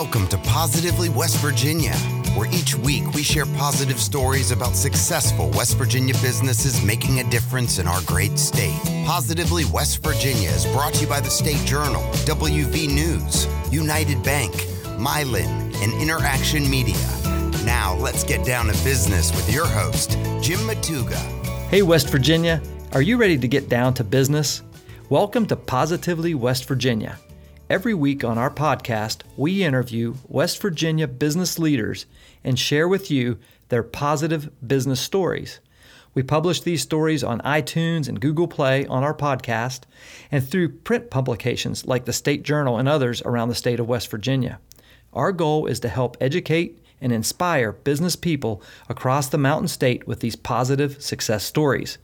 Welcome to Positively West Virginia, where each week we share positive stories about successful West Virginia businesses making a difference in our great state. Positively West Virginia is brought to you by the State Journal, WV News, United Bank, Mylan, and Interaction Media. Now let's get down to business with your host, Jim Matuga. Hey, West Virginia, are you ready to get down to business? Welcome to Positively West Virginia. Every week on our podcast, we interview West Virginia business leaders and share with you their positive business stories. We publish these stories on iTunes and Google Play on our podcast and through print publications like the State Journal and others around the state of West Virginia. Our goal is to help educate and inspire business people across the Mountain State with these positive success stories.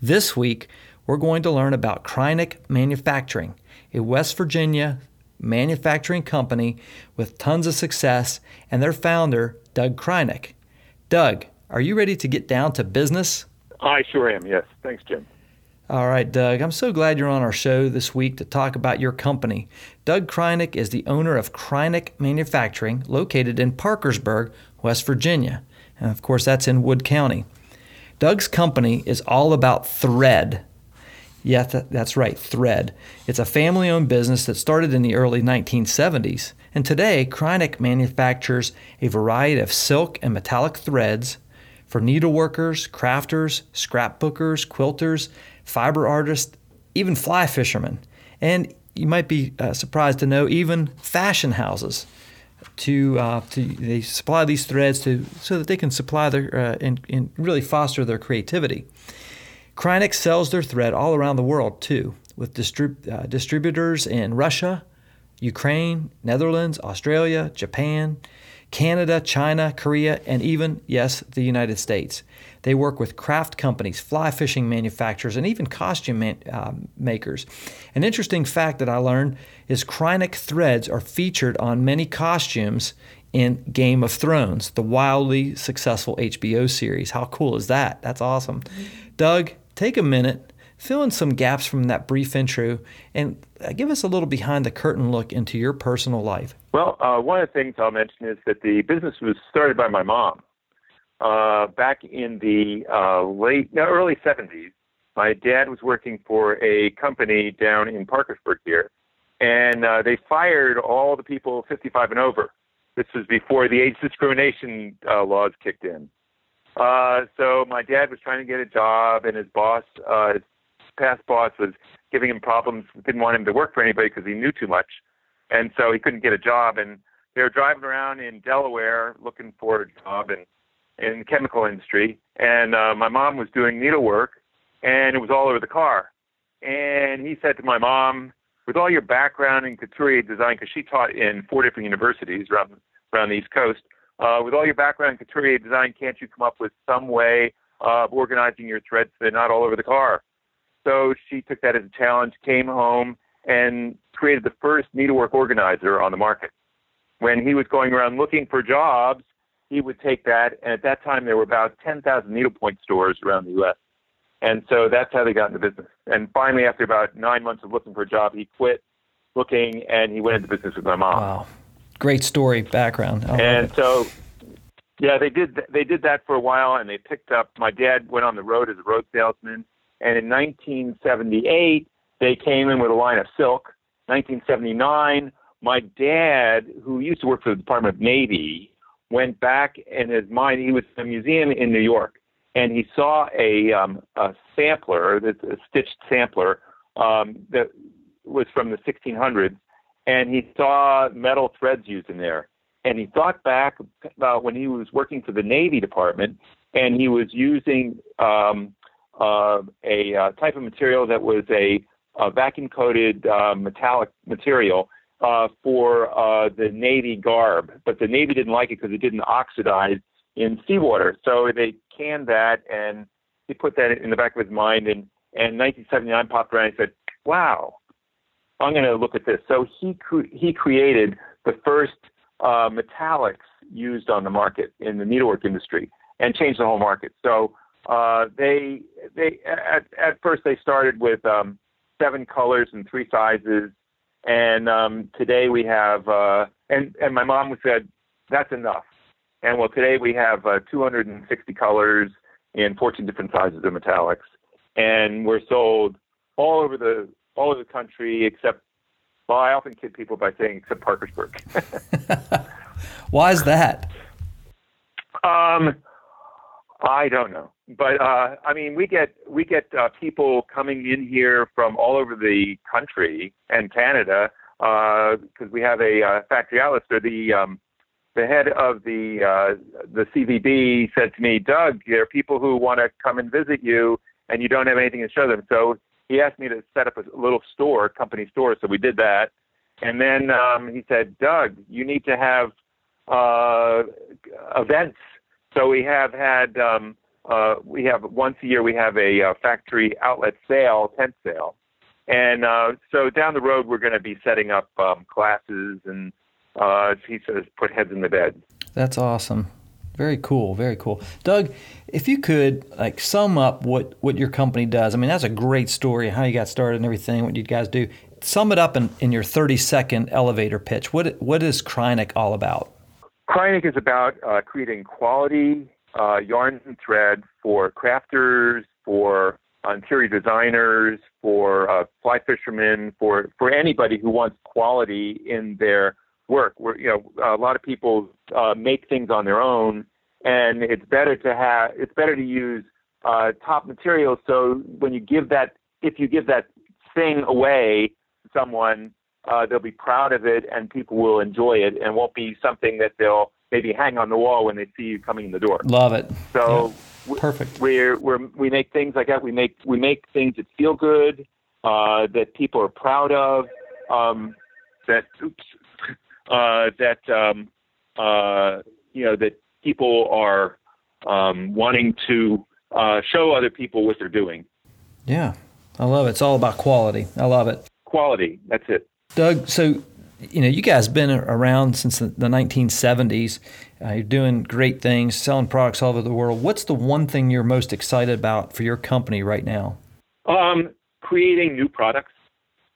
This week, we're going to learn about Kreinik Manufacturing a West Virginia manufacturing company with tons of success, and their founder, Doug Kreinik. Doug, are you ready to get down to business? I sure am, yes. Thanks, Jim. All right, Doug, I'm so glad you're on our show this week to talk about your company. Doug Kreinik is the owner of Kreinik Manufacturing, located in Parkersburg, West Virginia. And of course, that's in Wood County. Doug's company is all about thread, yeah, that's right, Thread. It's a family owned business that started in the early 1970s, and today Kreinik manufactures a variety of silk and metallic threads for needleworkers, crafters, scrapbookers, quilters, fiber artists, even fly fishermen. And you might be uh, surprised to know even fashion houses to, uh, to they supply these threads to so that they can supply their uh, and, and really foster their creativity. Kreinik sells their thread all around the world too, with distrib- uh, distributors in Russia, Ukraine, Netherlands, Australia, Japan, Canada, China, Korea, and even, yes, the United States. They work with craft companies, fly fishing manufacturers, and even costume man, uh, makers. An interesting fact that I learned is Kreinik threads are featured on many costumes in Game of Thrones, the wildly successful HBO series. How cool is that? That's awesome. Mm-hmm. Doug, take a minute, fill in some gaps from that brief intro, and uh, give us a little behind the curtain look into your personal life. Well, uh, one of the things I'll mention is that the business was started by my mom uh, back in the uh, late, no, early 70s. My dad was working for a company down in Parkersburg here, and uh, they fired all the people 55 and over. This was before the age discrimination uh, laws kicked in. Uh, so my dad was trying to get a job, and his boss, uh, his past boss, was giving him problems. Didn't want him to work for anybody because he knew too much, and so he couldn't get a job. And they were driving around in Delaware looking for a job in in the chemical industry. And uh, my mom was doing needlework, and it was all over the car. And he said to my mom, with all your background in couturier design, because she taught in four different universities around around the East Coast, uh, with all your background in couturier design, can't you come up with some way of organizing your threads so they're not all over the car? So she took that as a challenge, came home, and created the first needlework organizer on the market. When he was going around looking for jobs, he would take that, and at that time there were about 10,000 needlepoint stores around the U.S. And so that's how they got into business. And finally, after about nine months of looking for a job, he quit looking and he went into business with my mom. Wow great story background. and so, yeah, they did they did that for a while, and they picked up. My dad went on the road as a road salesman, and in 1978 they came in with a line of silk. 1979, my dad, who used to work for the Department of Navy, went back in his mind. He was in a museum in New York, and he saw a, um, a sampler, a stitched sampler um, that was from the 1600s, and he saw metal threads used in there. And he thought back about when he was working for the Navy Department, and he was using um, uh, a uh, type of material that was a, a vacuum coated uh, metallic material uh, for uh, the Navy garb. But the Navy didn't like it because it didn't oxidize in seawater. So they canned that, and he put that in the back of his mind. And, and 1979 popped around and said, wow, I'm going to look at this. So he cre- he created the first uh, metallics used on the market in the needlework industry and changed the whole market. So uh, they they at, at first they started with um, seven colors and three sizes, And um, today we have, uh, and and my mom said that's enough. And well, today we have uh, 260 colors in 14 different sizes of metallics, and we're sold all over the all over the country except. Well, I often kid people by saying except Parkersburg. Why is that? Um, I don't know, but uh, I mean, we get we get uh, people coming in here from all over the country and Canada because uh, we have a uh, factory outlet store. The um, the head of the uh, the CVB said to me, Doug, there are people who want to come and visit you, and you don't have anything to show them. So he asked me to set up a little store, company store. So we did that, and then um, he said, Doug, you need to have uh, events. So we have had um, uh, we have once a year we have a uh, factory outlet sale, tent sale, and uh, so down the road we're going to be setting up um, classes and uh, he says, put heads in the bed. That's awesome. Very cool. Very cool. Doug, if you could like sum up what, what your company does, I mean, that's a great story, how you got started and everything, what you guys do. Sum it up in, in your 30 second elevator pitch. What, what is Kreinik all about? Kreinik is about uh, creating quality uh, yarn and thread for crafters, for interior designers, for uh, fly fishermen, for, for anybody who wants quality in their work. Where you know a lot of people uh, make things on their own, and it's better to have it's better to use uh, top materials. So when you give that, if you give that thing away to someone, uh, they'll be proud of it, and people will enjoy it, and won't be something that they'll maybe hang on the wall when they see you coming in the door. Love it. So yeah. perfect. We're, we're we make things like that. We make we make things that feel good, uh, that people are proud of. Um, that oops, uh, that um, uh, you know that people are um, wanting to uh, show other people what they're doing. Yeah, I love it. It's all about quality. I love it. Quality. That's it. Doug, so you know you guys been around since the, the 1970s. Uh, you're doing great things, selling products all over the world. What's the one thing you're most excited about for your company right now? Um, creating new products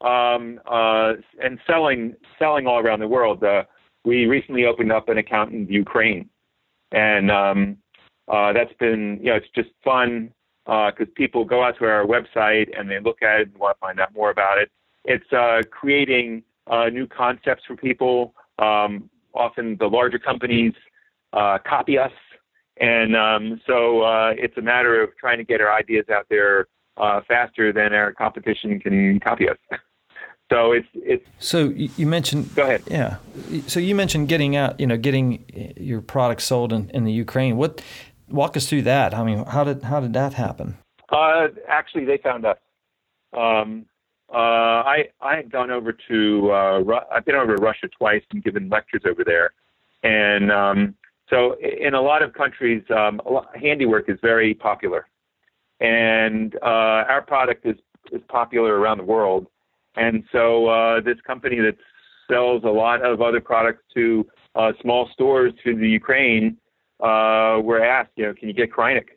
um, uh, and selling selling all around the world. Uh, we recently opened up an account in Ukraine, and um, uh, that's been you know it's just fun because uh, people go out to our website and they look at it and want to find out more about it. It's uh, creating uh, new concepts for people. Um, often the larger companies copy us, and um, so it's a matter of trying to get our ideas out there uh, faster than our competition can copy us. So it's it's. So you mentioned. Go ahead. Yeah. So you mentioned getting out, you know, getting your products sold in, in the Ukraine. What? Walk us through that. I mean, how did how did that happen? Uh, actually, they found us. Um, uh, I I had gone over to uh, Ru- I've been over to Russia twice and given lectures over there, and um, so in a lot of countries, um, handiwork is very popular and uh, our product is is popular around the world. And so uh, this company that sells a lot of other products to uh, small stores to the Ukraine uh, were asked, you know, can you get Kreinik?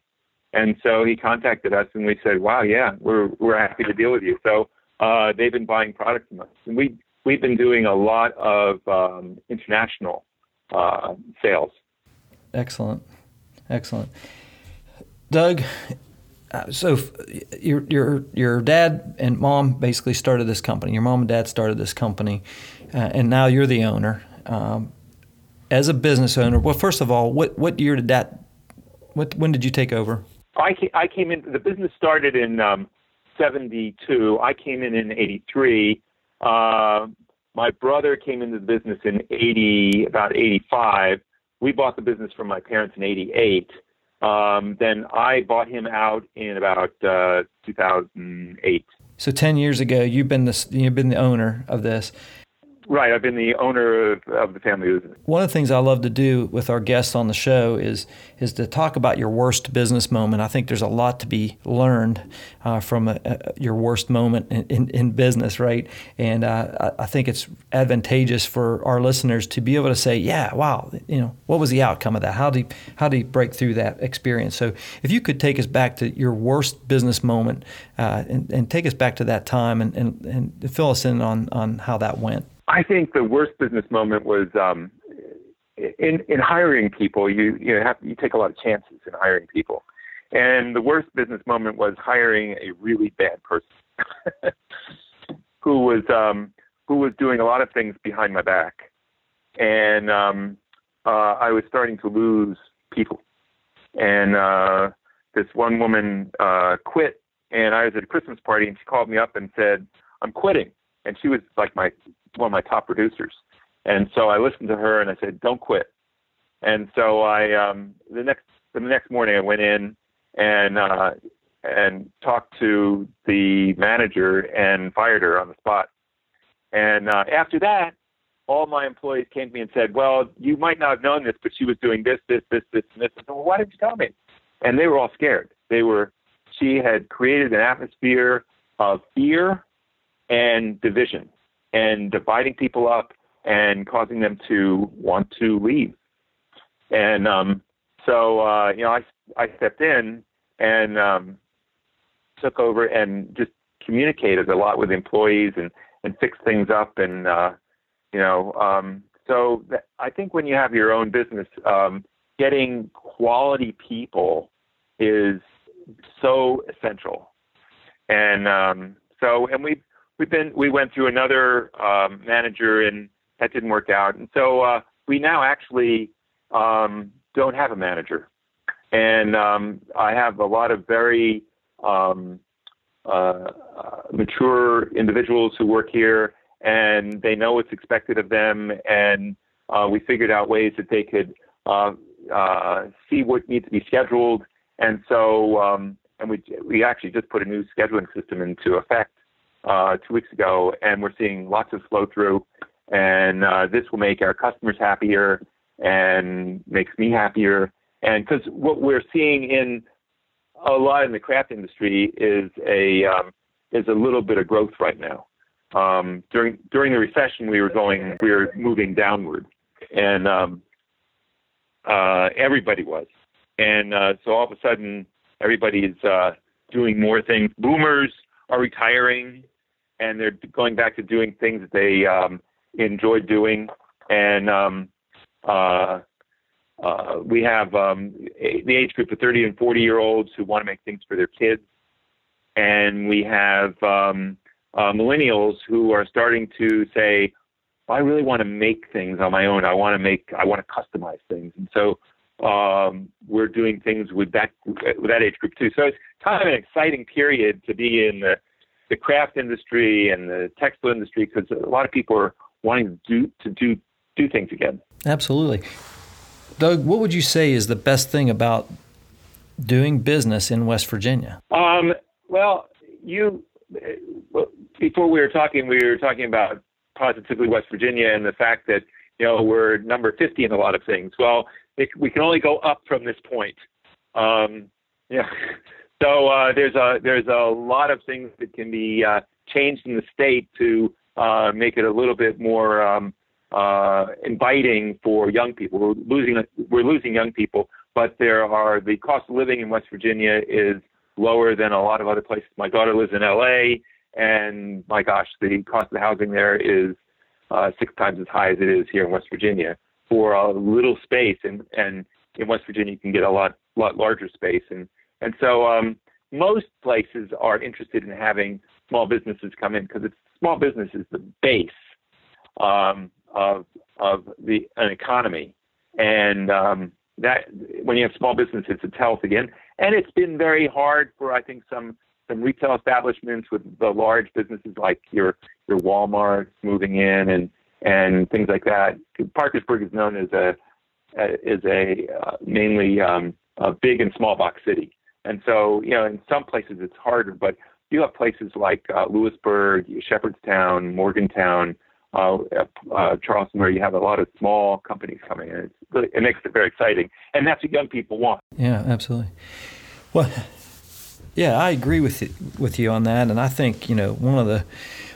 And so he contacted us, and we said, wow, yeah, we're we're happy to deal with you. So uh, they've been buying products from us, and we we've been doing a lot of um, international uh, sales. Excellent, excellent. Doug, uh, so your your your dad and mom basically started this company. Your mom and dad started this company, uh, and now you're the owner. Um, as a business owner, well, first of all, what what year did that? What when did you take over? I came, I came in. The business started in um, '72. I came in in '83. Uh, my brother came into the business in '80, about '85. We bought the business from my parents in '88. Um, then I bought him out in about uh, 2008. So 10 years ago, you've been the you've been the owner of this. Right, I've been the owner of, of the family business. One of the things I love to do with our guests on the show is is to talk about your worst business moment. I think there's a lot to be learned uh, from a, a, your worst moment in, in, in business, right? And uh, I think it's advantageous for our listeners to be able to say, "Yeah, wow, you know, what was the outcome of that? How do you, how do you break through that experience?" So, if you could take us back to your worst business moment uh, and, and, take us back to that time and, and, and fill us in on on how that went. I think the worst business moment was um, in in hiring people. You you have you take a lot of chances in hiring people, and the worst business moment was hiring a really bad person who was um, who was doing a lot of things behind my back, and um, uh, I was starting to lose people. And uh, this one woman uh, quit, and I was at a Christmas party, and she called me up and said, "I'm quitting." And she was like my one of my top producers. And so I listened to her and I said, "Don't quit." And so I um, the next the next morning I went in and uh, and talked to the manager and fired her on the spot. And uh, after that, all my employees came to me and said, "Well, you might not have known this, but she was doing this, this, this, this, and this." I said, "Well, why didn't you tell me?" And they were all scared. They were. She had created an atmosphere of fear and division and dividing people up and causing them to want to leave. And um, so, uh, you know, I, I stepped in and um, took over and just communicated a lot with employees and, and fixed things up. And, uh, you know, um, so that, I think when you have your own business, um, getting quality people is so essential. And um, so, and we've we've been we went through another um, manager and that didn't work out, and so uh, we now actually um, don't have a manager, and um, I have a lot of very um, uh, mature individuals who work here, and they know what's expected of them, and uh, we figured out ways that they could uh, uh, see what needs to be scheduled, and so um, and we we actually just put a new scheduling system into effect uh, two weeks ago, and we're seeing lots of flow through. And uh, this will make our customers happier and makes me happier. And because what we're seeing in a lot in the craft industry is a um, is a little bit of growth right now. Um, during during the recession, we were going we were moving downward, and um, uh, everybody was. And uh, so all of a sudden, everybody's uh, doing more things. Boomers are retiring and they're going back to doing things that they um, enjoy doing. And um, uh, uh, we have um, the age group of 30 and 40 year olds who want to make things for their kids. And we have um, uh, millennials who are starting to say, I really want to make things on my own. I want to make, I want to customize things. And so um, we're doing things with that with that age group too. So it's kind of an exciting period to be in the the craft industry and the textile industry because a lot of people are wanting to do to do do things again. Absolutely, Doug. What would you say is the best thing about doing business in West Virginia? Um, well, you before we were talking, we were talking about positively West Virginia and the fact that you know we're number 50 in a lot of things. Well, it, we can only go up from this point. Um, yeah. So uh, there's a there's a lot of things that can be uh, changed in the state to uh, make it a little bit more um, uh, inviting for young people. We're losing we're losing young people, but there are the cost of living in West Virginia is lower than a lot of other places. My daughter lives in L.A. and my gosh, the cost of the housing there is uh, six times as high as it is here in West Virginia for a little space, and and in West Virginia you can get a lot lot larger space and and so um, most places are interested in having small businesses come in because it's small business is the base um, of of the an economy, and um, that when you have small businesses, it's health again. And it's been very hard for I think some some retail establishments with the large businesses like your your Walmart moving in and and things like that. Parkersburg is known as a is a uh, mainly um, a big and small box city. And so, you know, in some places it's harder, but you have places like uh, Lewisburg, Shepherdstown, Morgantown, uh, uh, Charleston, where you have a lot of small companies coming in. Really, it makes it very exciting, and that's what young people want. Yeah, absolutely. Well, yeah, I agree with you, with you on that, and I think you know one of the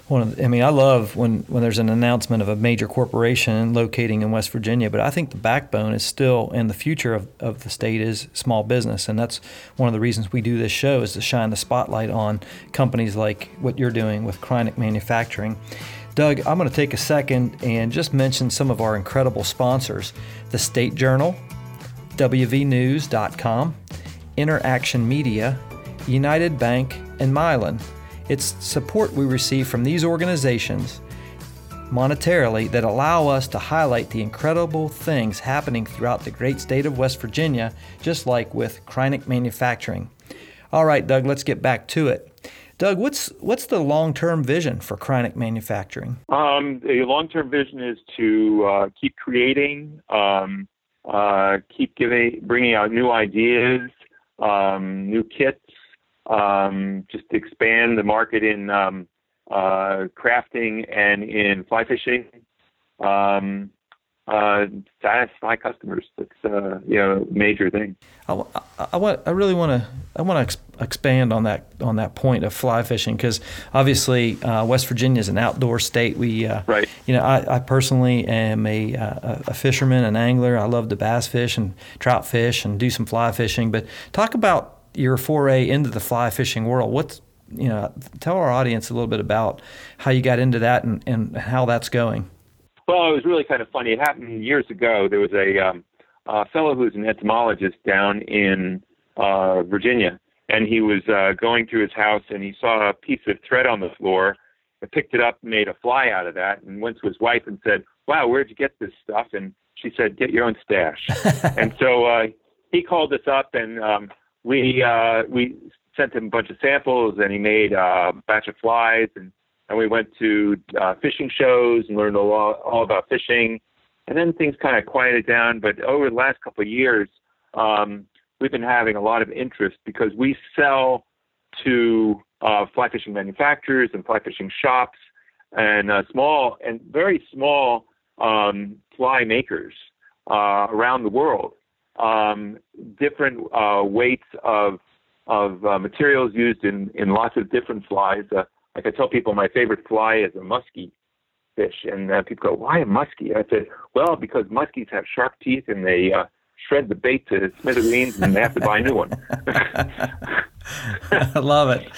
one of the, I mean, I love when when there's an announcement of a major corporation locating in West Virginia, but I think the backbone is still and the future of, of the state is small business, and that's one of the reasons we do this show is to shine the spotlight on companies like what you're doing with Kreinik Manufacturing. Doug, I'm going to take a second and just mention some of our incredible sponsors the State Journal, WVNews.com, Interaction Media, United Bank, and Mylan. It's support we receive from these organizations monetarily that allow us to highlight the incredible things happening throughout the great state of West Virginia, just like with Kreinik Manufacturing. All right, Doug, let's get back to it. Doug, what's what's the long-term vision for Kreinik Manufacturing? Um, the long-term vision is to uh, keep creating, um, uh, keep giving, bringing out new ideas, um, new kits, um, just to expand the market in um, uh, crafting and in fly fishing. Um, uh, satisfy customers. That's uh, you know major thing. I, I, I, want I really want to I want to ex- expand on that on that point of fly fishing because obviously uh, West Virginia is an outdoor state. We uh, right. You know I, I personally am a, uh, a fisherman, an angler. I love to bass fish and trout fish and do some fly fishing. But talk about your foray into the fly fishing world. What's you know, tell our audience a little bit about how you got into that and, and how that's going. Well, it was really kind of funny. It happened years ago. There was a, um, a fellow who's an entomologist down in uh, Virginia, and he was uh, going through his house and he saw a piece of thread on the floor. and picked it up, made a fly out of that, and went to his wife and said, "Wow, where'd you get this stuff?" And she said, "Get your own stash." and so uh, he called us up and um, we uh, we sent him a bunch of samples, and he made a batch of flies, and and we went to uh, fishing shows and learned all, all about fishing. And then things kind of quieted down. But over the last couple of years, um, we've been having a lot of interest because we sell to uh, fly fishing manufacturers and fly fishing shops and uh, small and very small um, fly makers uh, around the world um, different uh, weights of of uh, materials used in in lots of different flies. Uh, like I tell people, my favorite fly is a muskie fish, and uh, people go, "Why a muskie?" I said, "Well, because muskies have sharp teeth and they uh, shred the bait to smithereens, and they have to buy a new one." I love it.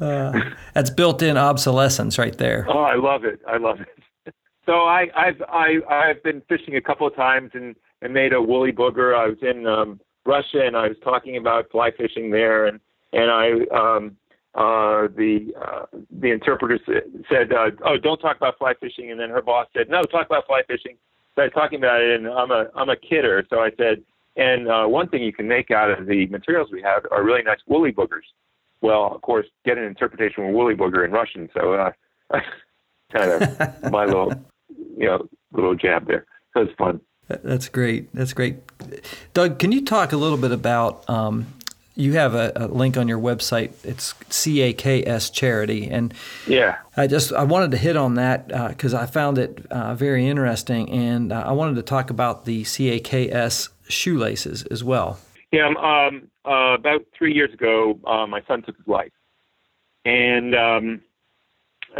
Uh, that's built-in obsolescence right there. Oh, I love it. I love it. So I, I've I, I've been fishing a couple of times and and made a woolly booger. I was in um, Russia and I was talking about fly fishing there, and and I um, uh, the uh, the interpreter said, uh, "Oh, don't talk about fly fishing." And then her boss said, "No, talk about fly fishing." So I was talking about it, and I'm a I'm a kidder, so I said, "And uh, one thing you can make out of the materials we have are really nice woolly boogers." Well, of course, get an interpretation of woolly booger in Russian, so uh, kind of my little you know little jab there. So it's fun. That's great. That's great. Doug, can you talk a little bit about? Um, you have a, a, link on your website. It's CAKS Charity, and yeah, I just I wanted to hit on that because uh, I found it uh, very interesting, and uh, I wanted to talk about the CAKS shoelaces as well. Yeah, um, um, uh, about three years ago, uh, my son took his life, and um,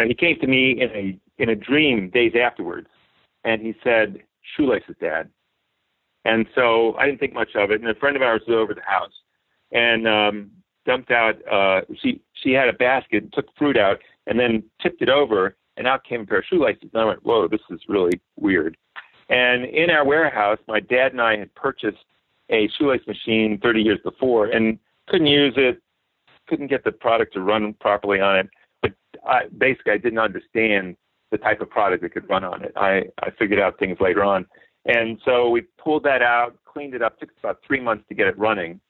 he came to me in a in a dream days afterwards, and he said, shoelaces, Dad. And so I didn't think much of it. And a friend of ours was over the house and um, dumped out. Uh, she she had a basket, took fruit out, and then tipped it over, and out came a pair of shoelaces. And I went, "Whoa, this is really weird." And in our warehouse, my dad and I had purchased a shoelace machine 30 years before, and couldn't use it, couldn't get the product to run properly on it. But I, basically, I didn't understand the type of product that could run on it. I, I figured out things later on. And so we pulled that out, cleaned it up, took about three months to get it running.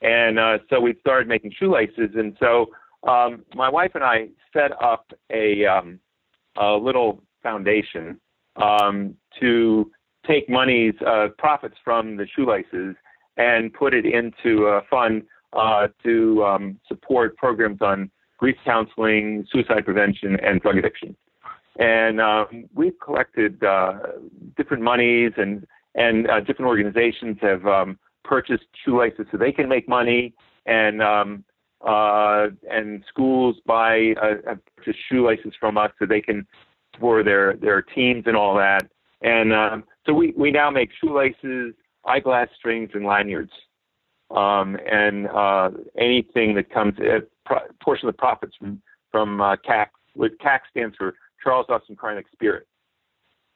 And uh, so we started making shoelaces. And so um, my wife and I set up a, um, a little foundation um, to take monies, uh, profits from the shoelaces, and put it into a fund uh, to um, support programs on grief counseling, suicide prevention, and drug addiction. And um, we've collected uh, different monies and and uh, different organizations have um, purchased shoelaces so they can make money. And um, uh, and schools buy uh, have purchased shoelaces from us so they can for their their teams and all that. And um, so we we now make shoelaces eyeglass strings and lanyards. Um, and uh, anything that comes a uh, portion of the profits from from uh, CAC what CAC stands for Charles Austin Kreinik Spirit.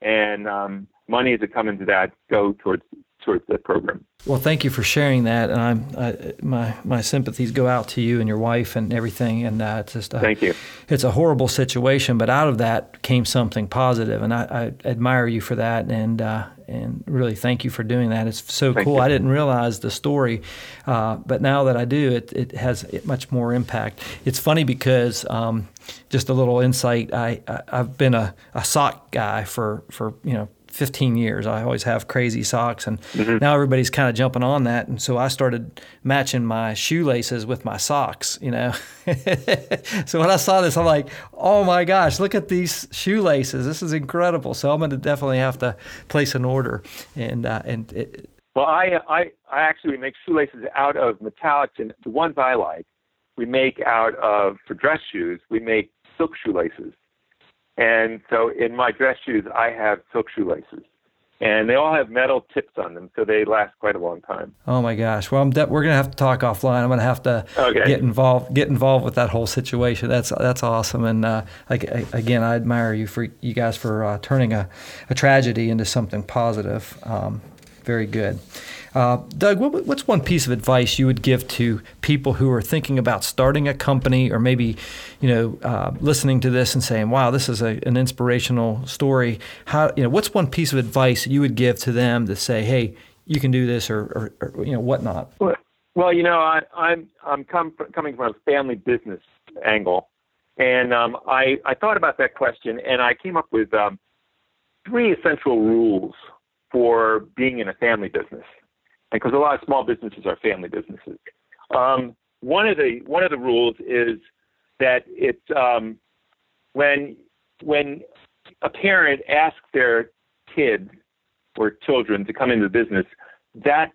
And um, monies that come into that go towards towards the program. Well, thank you for sharing that, and I'm I, my my sympathies go out to you and your wife and everything. And uh, it's just thank you. It's a horrible situation, but out of that came something positive, and I, I admire you for that, and uh, and really thank you for doing that. It's so thank cool. You. I didn't realize the story, uh, but now that I do, it it has much more impact. It's funny because. Um, just a little insight. I, I have been a, a sock guy for for you know 15 years. I always have crazy socks, and mm-hmm. now everybody's kind of jumping on that. And so I started matching my shoelaces with my socks, you know. so when I saw this, I'm like, oh my gosh, look at these shoelaces. This is incredible. So I'm going to definitely have to place an order. And, uh, and it, well, I, I, I actually make shoelaces out of metallics, and the ones I like, we make out of, for dress shoes, we make silk shoelaces. And so in my dress shoes, I have silk shoelaces. And they all have metal tips on them, so they last quite a long time. Oh my gosh! Well, de- we're gonna have to talk offline. I'm gonna have to okay. get involved, get involved with that whole situation. That's that's awesome. And uh, I, I, again, I admire you for you guys for uh, turning a, a tragedy into something positive. Um, very good. Uh, Doug, what, what's one piece of advice you would give to people who are thinking about starting a company, or maybe, you know, uh, listening to this and saying, "Wow, this is a, an inspirational story." How, you know, what's one piece of advice you would give to them to say, "Hey, you can do this," or, or, or you know, whatnot? Well, you know, I, I'm I'm com- coming from a family business angle, and um, I I thought about that question, and I came up with um, three essential rules for being in a family business because a lot of small businesses are family businesses. Um, one of the one of the rules is that it's um, when when a parent asks their kid or children to come into the business, that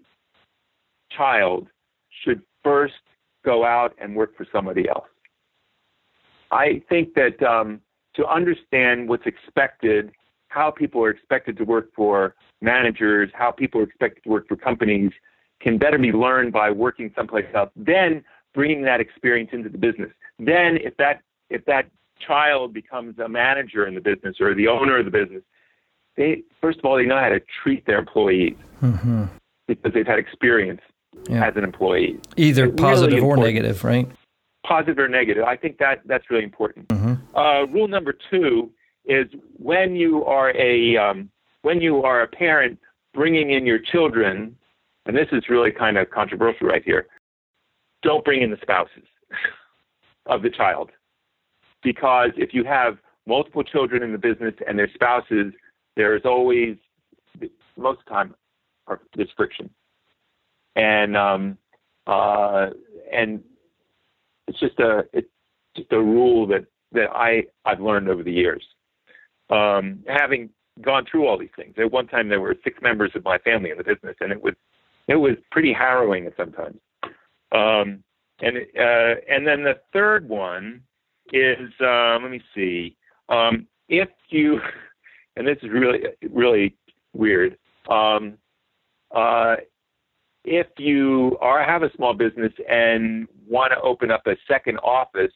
child should first go out and work for somebody else. I think that um, to understand what's expected, how people are expected to work for managers, how people are expected to work for companies can better be learned by working someplace else. Then bringing that experience into the business. Then if that if that child becomes a manager in the business or the owner of the business, they first of all they know how to treat their employees mm-hmm. because they've had experience yeah. as an employee, either it's positive really or negative, right? Positive or negative. I think that that's really important. Mm-hmm. Uh, rule number two is when you are a um, when you are a parent bringing in your children, and this is really kind of controversial right here, don't bring in the spouses of the child. Because if you have multiple children in the business and their spouses, there is always, most of the time, there's friction. And, um, uh, and it's just a, it's just a rule that, that I, I've learned over the years. Um, having gone through all these things. At one time, there were six members of my family in the business, and it was it was pretty harrowing at sometimes. Um, and uh, and then the third one is um, let me see. Um, if you and this is really really weird. Um, uh, if you are have a small business and want to open up a second office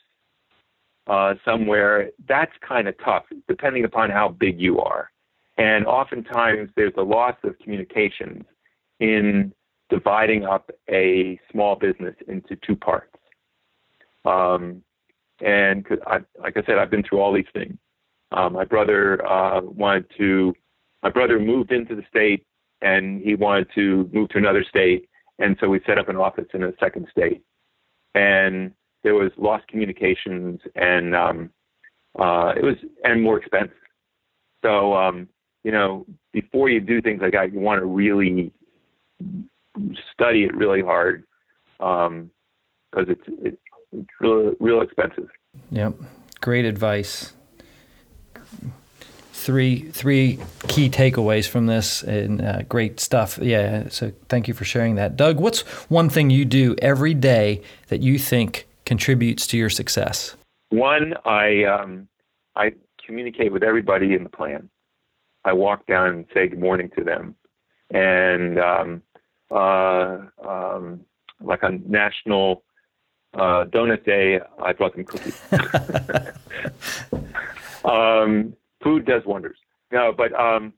uh, somewhere, that's kind of tough, depending upon how big you are. And oftentimes there's a loss of communications in dividing up a small business into two parts. Um, and I, like I said, I've been through all these things. Uh, my brother uh, wanted to, my brother moved into the state and he wanted to move to another state. And so we set up an office in a second state. And there was lost communications and um, uh, it was, and more expense. So um, you know, before you do things like that, you want to really study it really hard because um, it's, it's it's real real expensive. Yep, great advice. three three key takeaways from this and uh, great stuff. Yeah, so thank you for sharing that, Doug. What's one thing you do every day that you think contributes to your success? One, I um, I communicate with everybody in the plan. I walk down and say good morning to them, and um, uh, um, like on National uh, Donut Day, I brought them cookies. um, food does wonders. No, but um,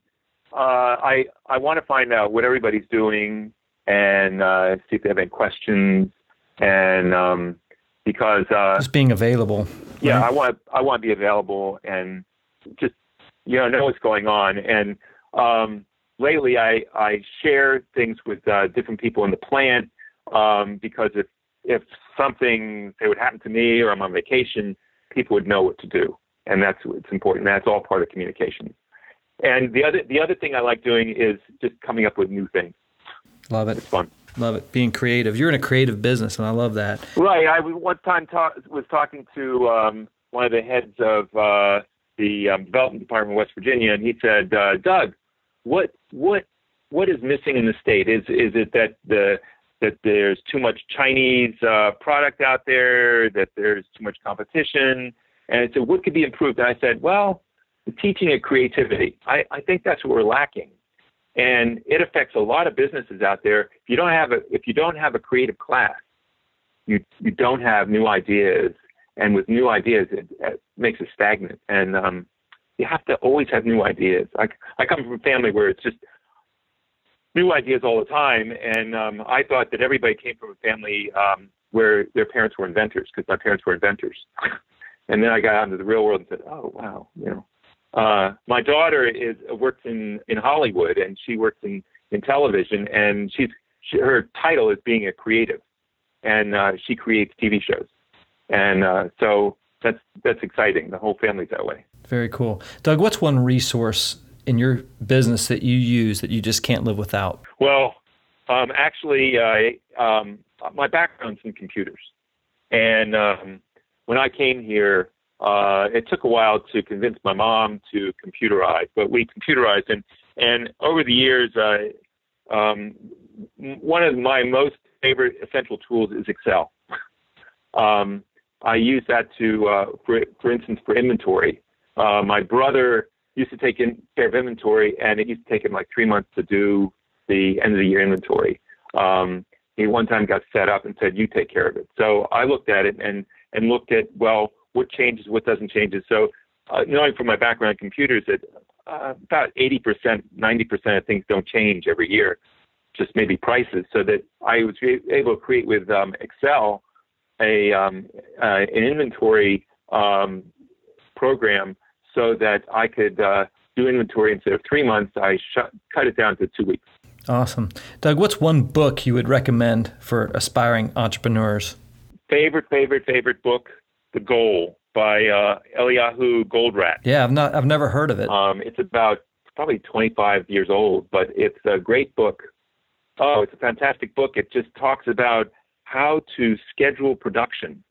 uh, I I want to find out what everybody's doing and uh, see if they have any questions and um, because uh, just being available. Yeah, right? I want I want to be available and just you know know what's going on. And um, lately, I I share things with uh, different people in the plant um, because if if something say would happen to me or I'm on vacation, people would know what to do, and that's what's important. That's all part of communication. And the other the other thing I like doing is just coming up with new things. Love it. It's fun. Love it. Being creative. You're in a creative business, and I love that. Right. I one time ta- was talking to um, one of the heads of uh, the um, development department of West Virginia, and he said, uh, "Doug, what what what is missing in the state? Is is it that the that there's too much Chinese uh, product out there, that there's too much competition. And I said, what could be improved? And I said, well, the teaching of creativity. I, I think that's what we're lacking. And it affects a lot of businesses out there. If you don't have a, if you don't have a creative class, you, you don't have new ideas. And with new ideas, it, it makes it stagnant. And um, you have to always have new ideas. I, I come from a family where it's just new ideas all the time. And um, I thought that everybody came from a family um, where their parents were inventors because my parents were inventors. and then I got out into the real world and said, oh, wow, you know. Uh, my daughter is works in, in Hollywood and she works in, in television and she's she, her title is being a creative and uh, she creates TV shows. And uh, so that's that's exciting. The whole family's that way. Very cool. Doug, what's one resource in your business that you use that you just can't live without? Well, um, actually, uh, um, my background's in computers, and um, when I came here, uh, it took a while to convince my mom to computerize, but we computerized, and and over the years, uh, um, one of my most favorite essential tools is Excel. um, I use that to, uh, for, for instance, for inventory. Uh, my brother used to take in care of inventory, and it used to take him like three months to do the end of the year inventory. Um, he one time got set up and said, "You take care of it." So I looked at it and and looked at well, what changes, what doesn't change. So uh, knowing from my background in computers that uh, about 80%, 90% of things don't change every year, just maybe prices. So that I was able to create with um, Excel a um, uh, an inventory um, program so that I could uh, do inventory instead of three months. I sh- cut it down to two weeks. Awesome. Doug, what's one book you would recommend for aspiring entrepreneurs? Favorite, favorite, favorite book, The Goal by uh, Eliyahu Goldratt. Yeah, I've not, I've never heard of it. Um, it's about probably 25 years old, but it's a great book. Oh, it's a fantastic book. It just talks about how to schedule production.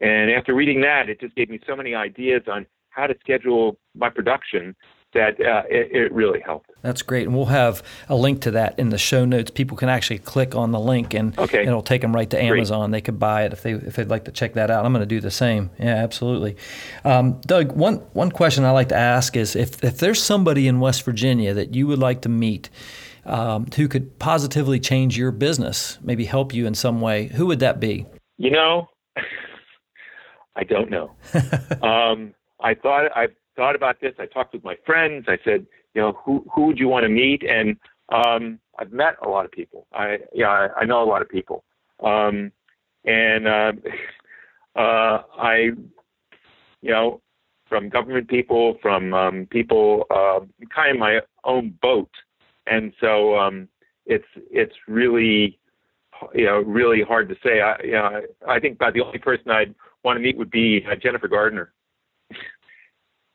And after reading that, it just gave me so many ideas on how to schedule my production that uh, it, it, really helped. That's great, and we'll have a link to that in the show notes. People can actually click on the link, and okay. it'll take them right to Amazon. Great. They could buy it if they if they'd like to check that out. I'm going to do the same. Yeah, absolutely. Um, Doug, one one question I like to ask is if if there's somebody in West Virginia that you would like to meet. Um, who could positively change your business, maybe help you in some way? Who would that be? You know, I don't know. um, I thought I thought about this. I talked with my friends. I said, you know, who who would you want to meet? And um, I've met a lot of people. I yeah, I, I know a lot of people. Um, and uh, uh, I, you know, from government people, from um, people uh, kind of my own boat, and so um, it's it's really you know really hard to say. I you know I, think about the only person I'd want to meet would be uh, Jennifer Gardner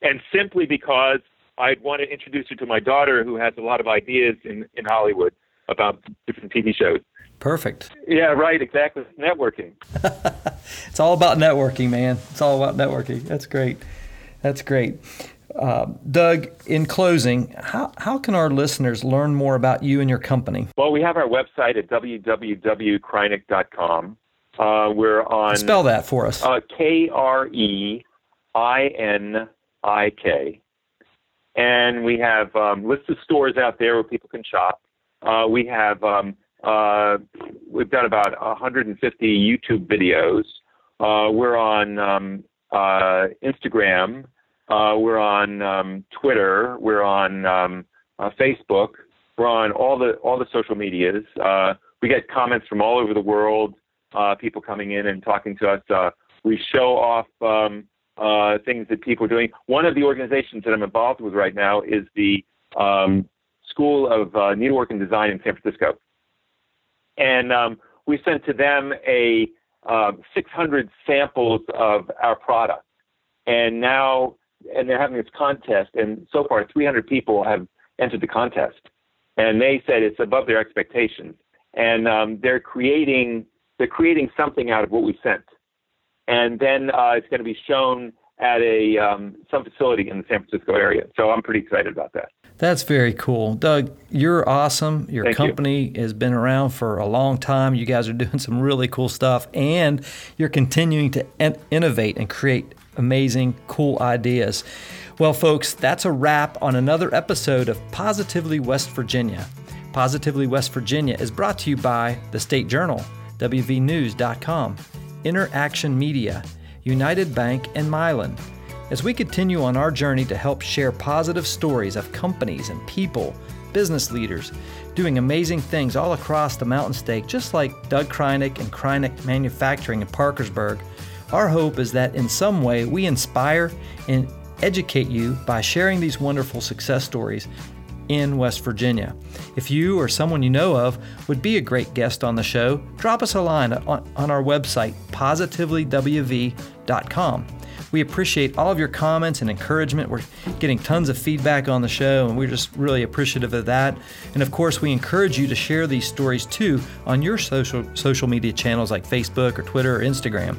and simply because I'd want to introduce her to my daughter, who has a lot of ideas in, in Hollywood about different TV shows. Perfect. Yeah, right, exactly. Networking. it's all about networking, man. It's all about networking. That's great. That's great. Uh, Doug, in closing, how, how can our listeners learn more about you and your company? Well, we have our website at www.kreinik.com. Uh, we're on. Spell that for us. Uh, K R E I N I K. And we have um, lists of stores out there where people can shop. Uh, we have um, uh, we've done about 150 YouTube videos. Uh, we're on um, uh, Instagram. Uh, we're on um, Twitter. We're on um, uh, Facebook. We're on all the all the social medias. We get comments from all over the world. people coming in and talking to us. we show off um, things that people are doing. One of the organizations that I'm involved with right now is the um, School of Needlework and Design in San Francisco and um, we sent to them a uh, 600 samples of our product. And now, and they're having this contest, and so far 300 people have entered the contest, and they said it's above their expectations. And um, they're creating they're creating something out of what we sent, and then uh, it's going to be shown at a um, some facility in the San Francisco area. So I'm pretty excited about that. That's very cool. Doug, you're awesome. Your Thank company you. has been around for a long time. You guys are doing some really cool stuff, and you're continuing to in- innovate and create amazing, cool ideas. Well, folks, that's a wrap on another episode of Positively West Virginia. Positively West Virginia is brought to you by the State Journal, WVNews.com, Interaction Media, United Bank, and Mylan As we continue on our journey to help share positive stories of companies and people, business leaders, doing amazing things all across the Mountain State, just like Doug Kreinik and Kreinik Manufacturing in Parkersburg, our hope is that in some way we inspire and educate you by sharing these wonderful success stories in West Virginia. If you or someone you know of would be a great guest on the show, drop us a line on, on our website, positivelywv.com. We appreciate all of your comments and encouragement. We're getting tons of feedback on the show, and we're just really appreciative of that. And of course, we encourage you to share these stories too on your social social media channels like Facebook or Twitter or Instagram.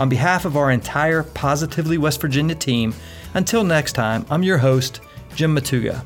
On behalf of our entire Positively West Virginia team, until next time, I'm your host, Jim Matuga.